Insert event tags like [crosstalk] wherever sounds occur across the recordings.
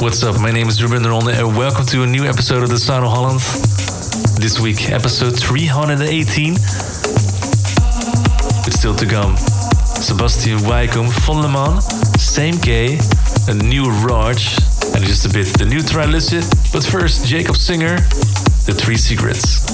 What's up? My name is Ruben Ronde and welcome to a new episode of the Sound of Holland. This week, episode 318. It's still to come. Sebastian Weikum, Von Le Mans, Same a new Rodg, and just a bit the new Trilucid. But first, Jacob Singer, The Three Secrets.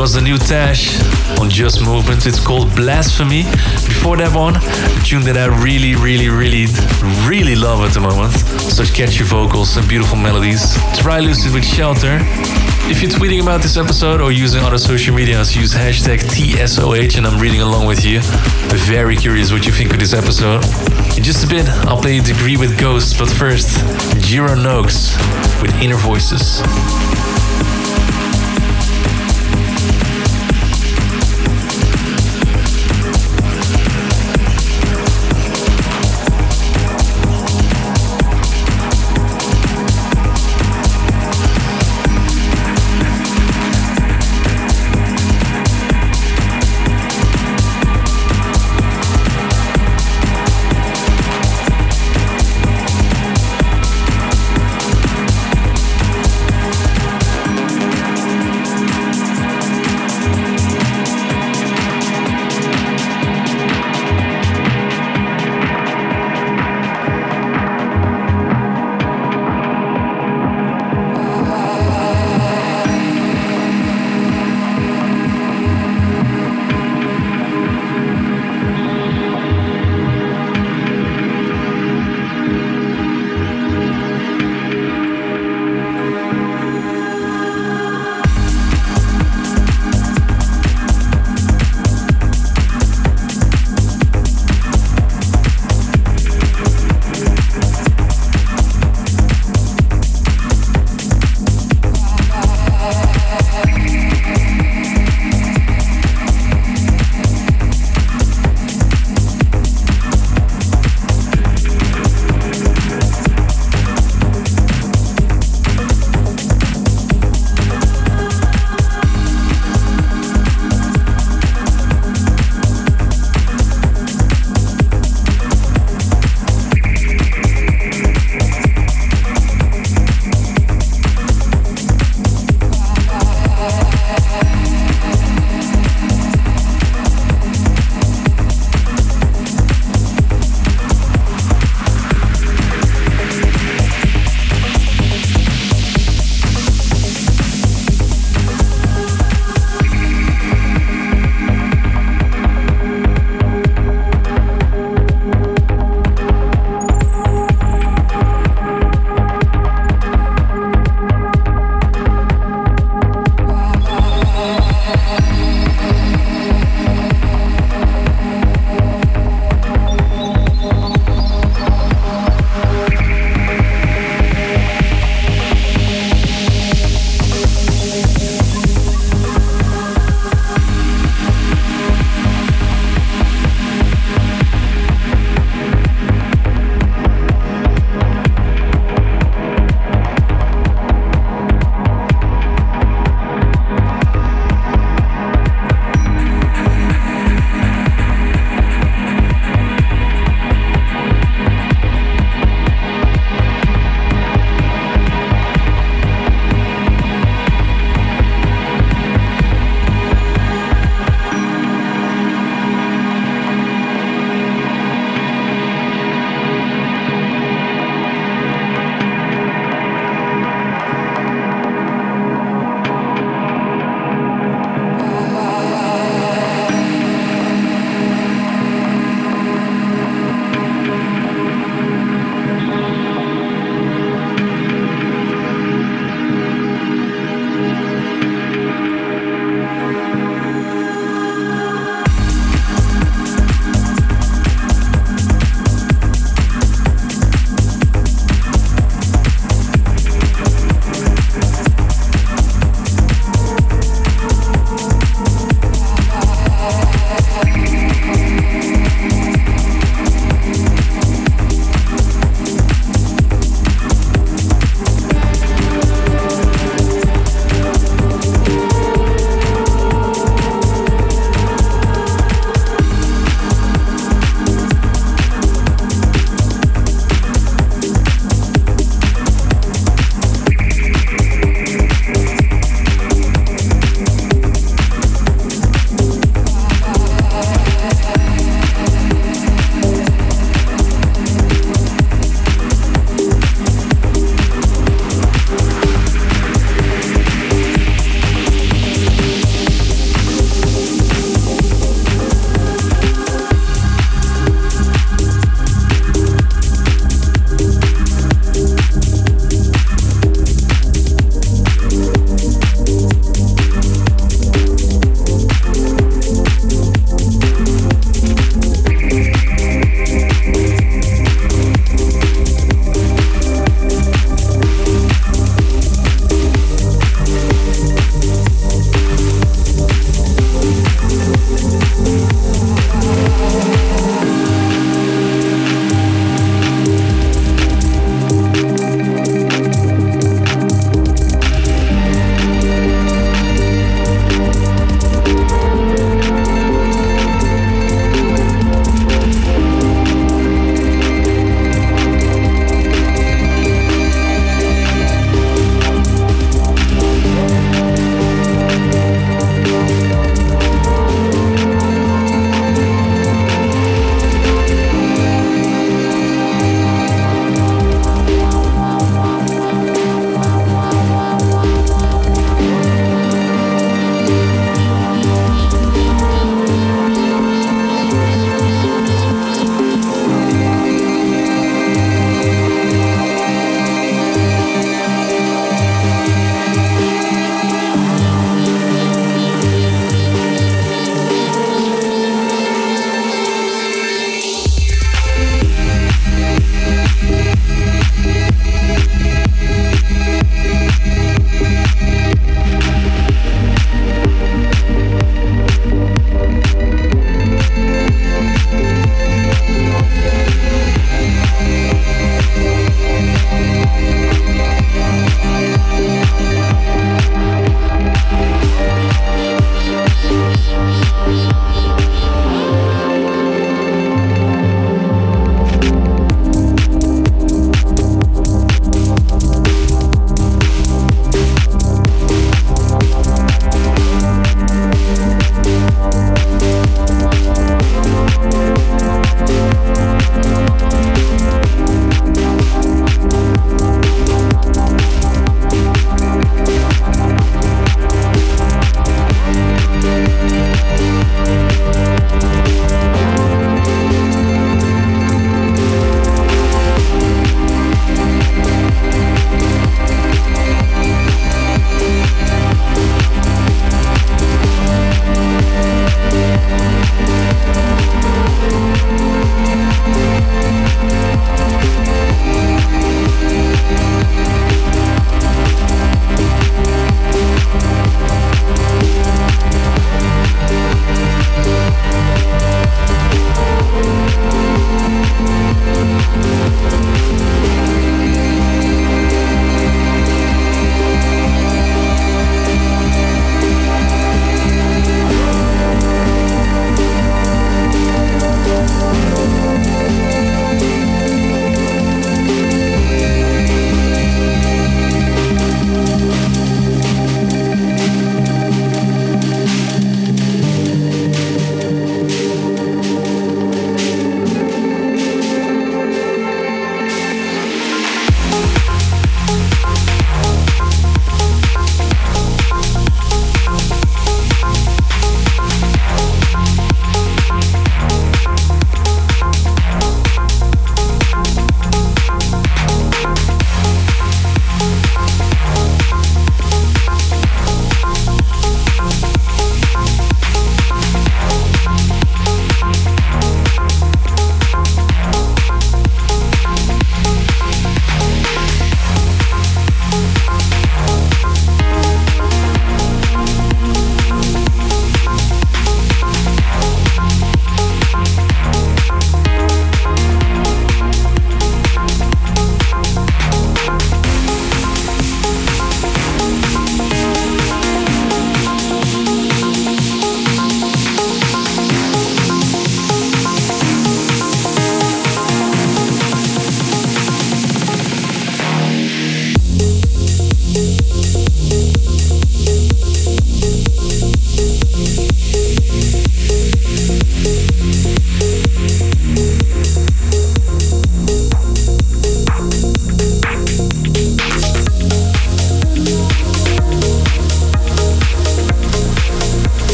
That was the new Tash on Just Movement. It's called Blasphemy. Before that one, a tune that I really, really, really, really love at the moment. Such catchy vocals and beautiful melodies. Trilucid with Shelter. If you're tweeting about this episode or using other social medias, use hashtag TSOH and I'm reading along with you. Very curious what you think of this episode. In just a bit, I'll play Degree with Ghosts, but first, Jero Nougues with Inner Voices.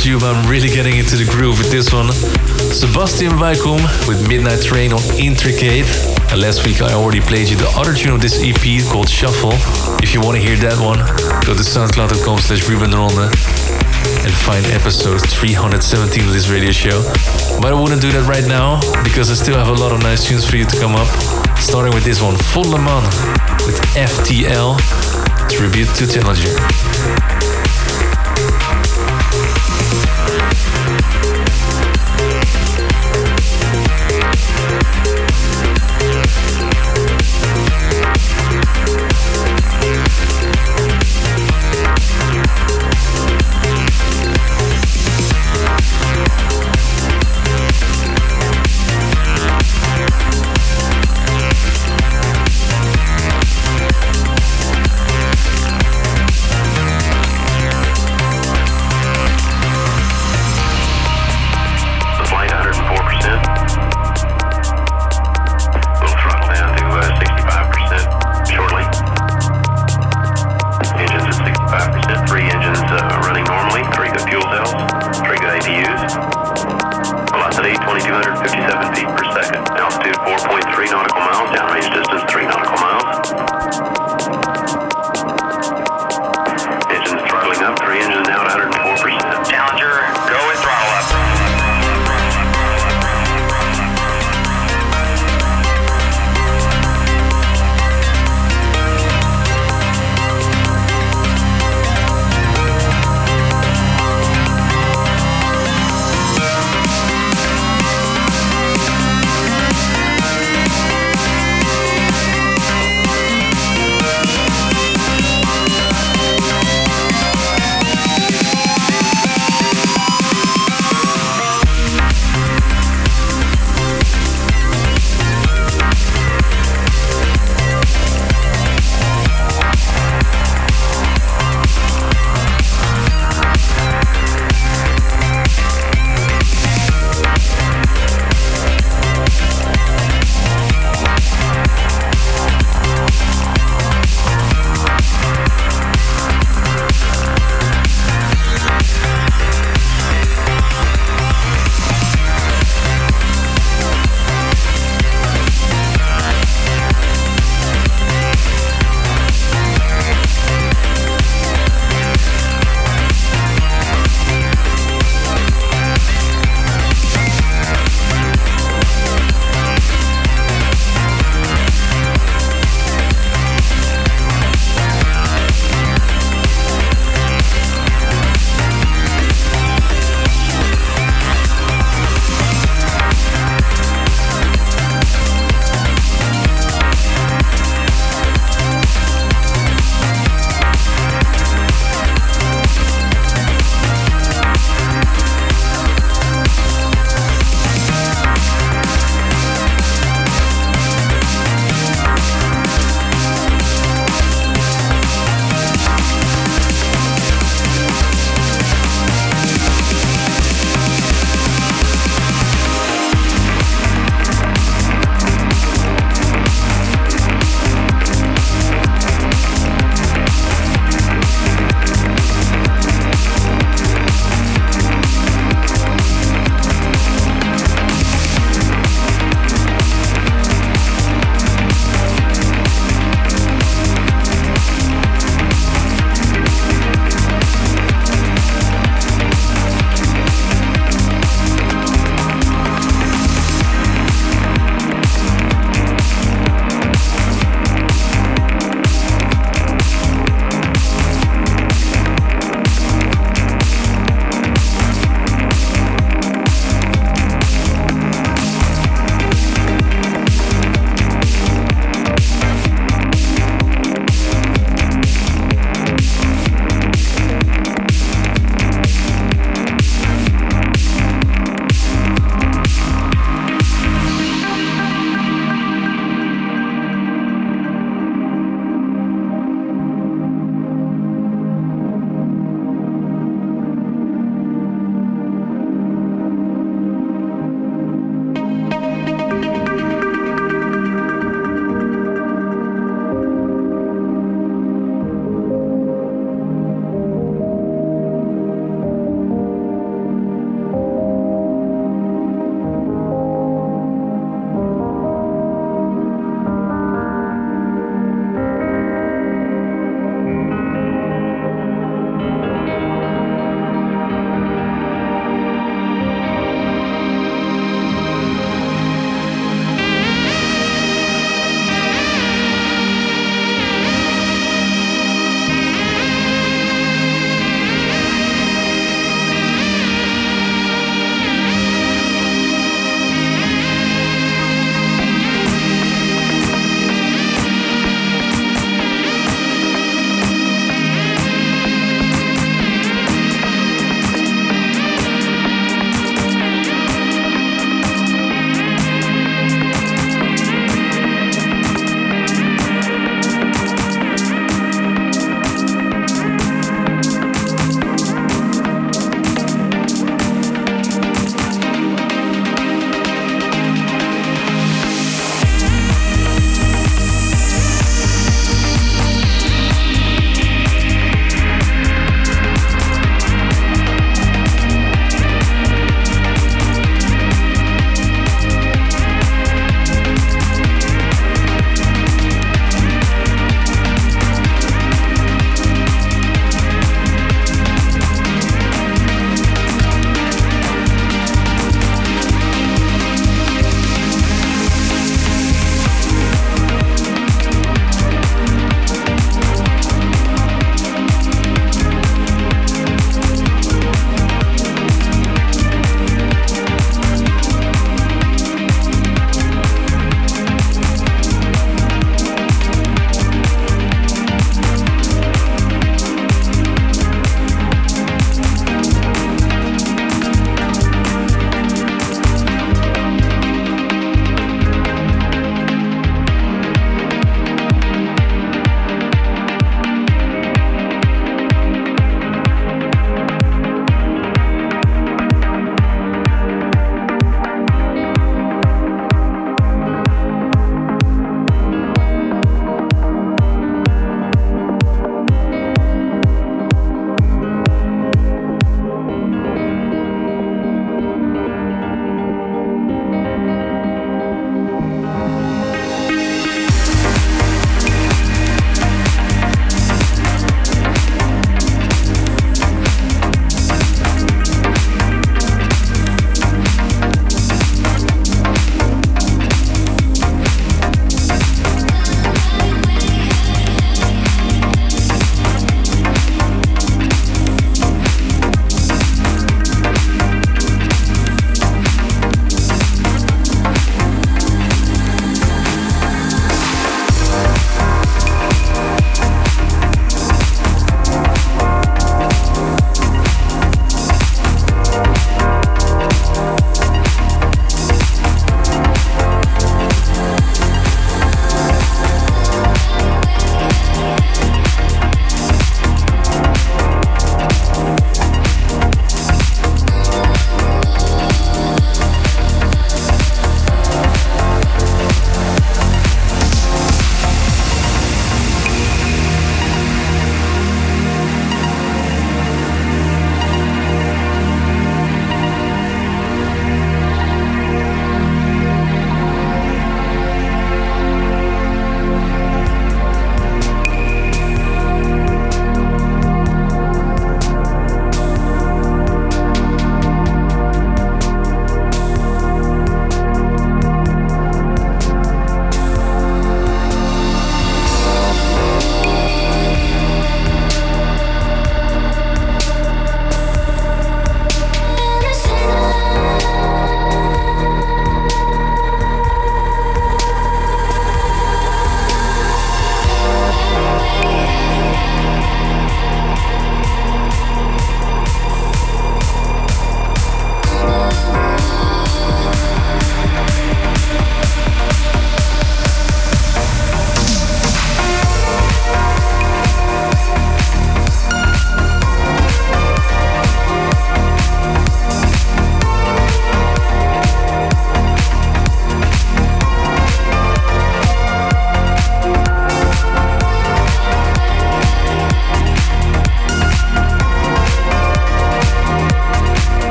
I'm really getting into the groove with this one. Sebastian Weikum with Midnight Train on Intricate. And last week I already played you the other tune of this EP called Shuffle. If you want to hear that one, go to soundcloud.com slash Ruben and find episode 317 of this radio show. But I wouldn't do that right now because I still have a lot of nice tunes for you to come up. Starting with this one, Fon.Leman with FTL, tribute to Challenger. Música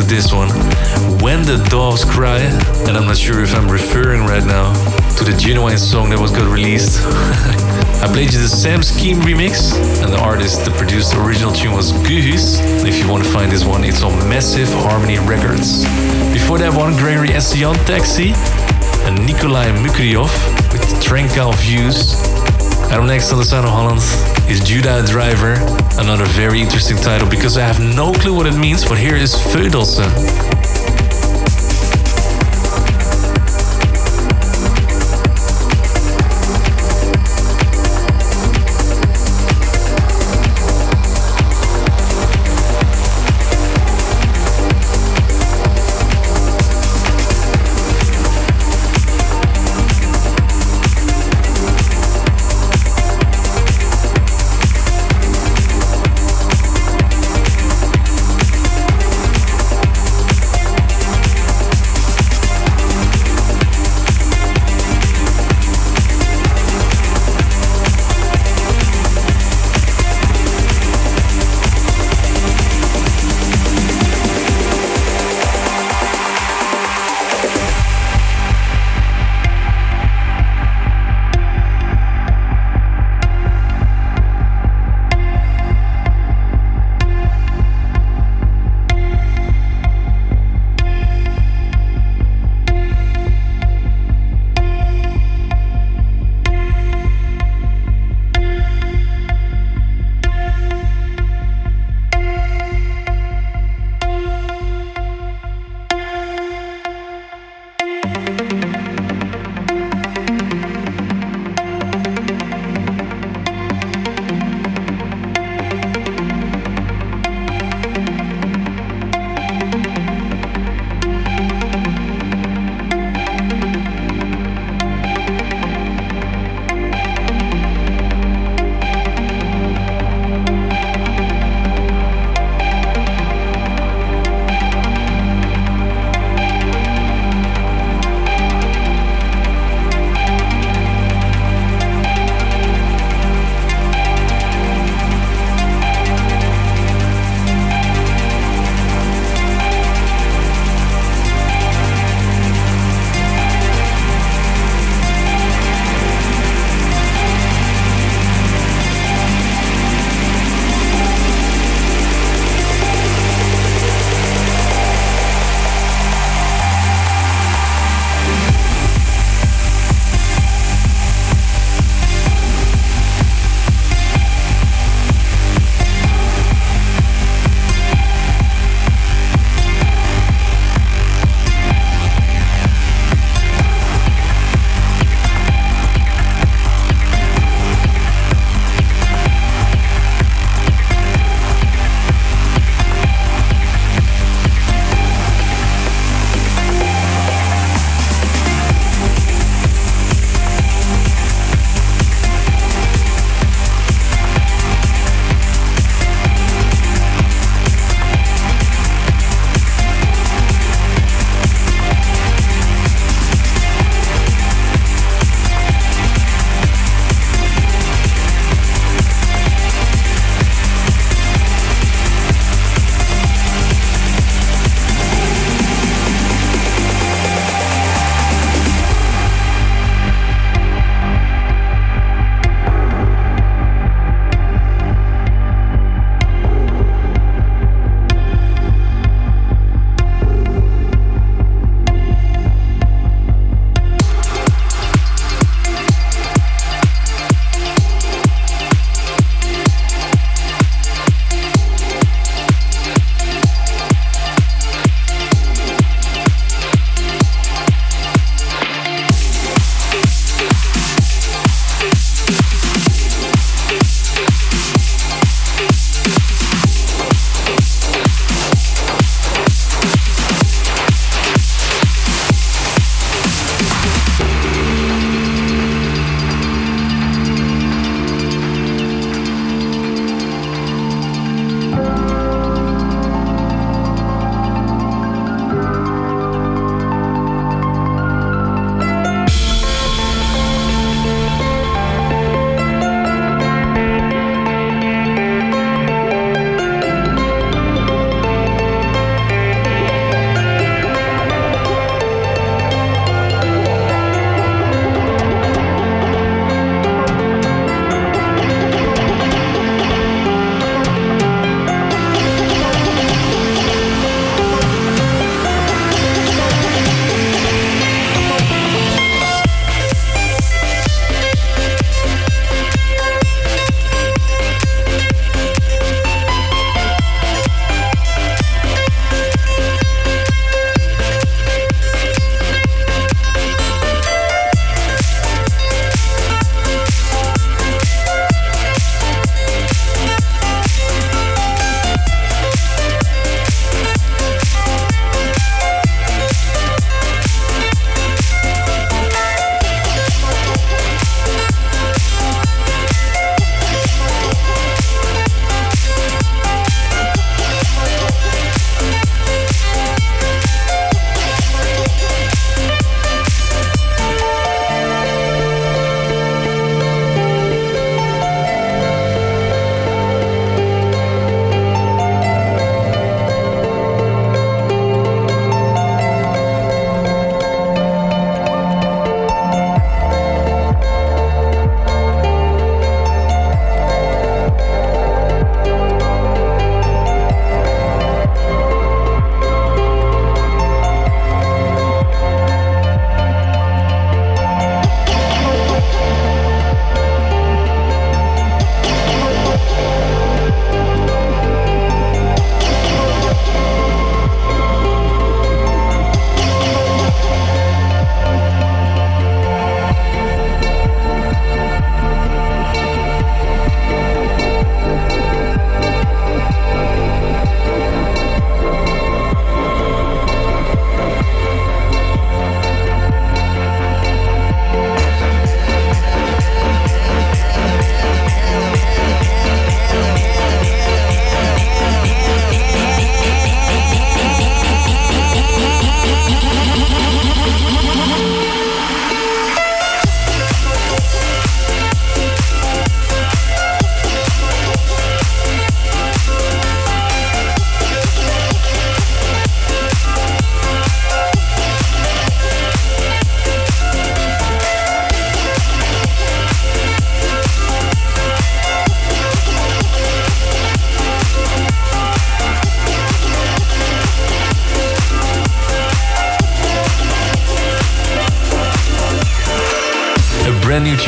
to this one. When the Doves Cry, and I'm not sure if I'm referring right now to the genuine song that was got released. [laughs] I played you the Sam Scheme remix, and the artist that produced the original tune was. And if you want to find this one, it's on Massive Harmony Records. Before that one, Gregory Esayan Taxi, and Nikolay Mikryokov with Tranquil Views. And next on the Sound of Holland is Judah Diver, another very interesting title because I have no clue what it means, but here is Fodelse.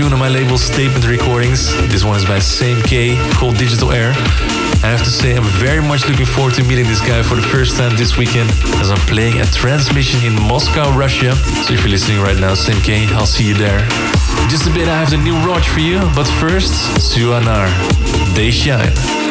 Tune on my label Statement Recordings. This one is by Same K called Digital Air. I have to say I'm very much looking forward to meeting this guy for the first time this weekend as I'm playing a transmission in Moscow, Russia. So if you're listening right now, Same K, I'll see you there. Just a bit I have the new Rodg for you, but first, Suonare, They Shine.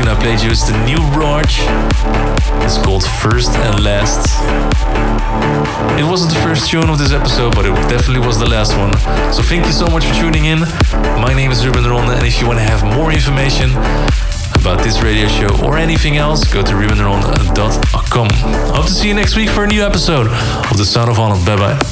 Tune I played you is the new Rodg. It's called First and Last. It wasn't the first tune of this episode, but it definitely was the last one. So thank you so much for tuning in. My name is Ruben Ronde, and if you want to have more information about this radio show or anything else, go to rubenronde.com. Hope to see you next week for a new episode of The Sound of Holland. Bye bye.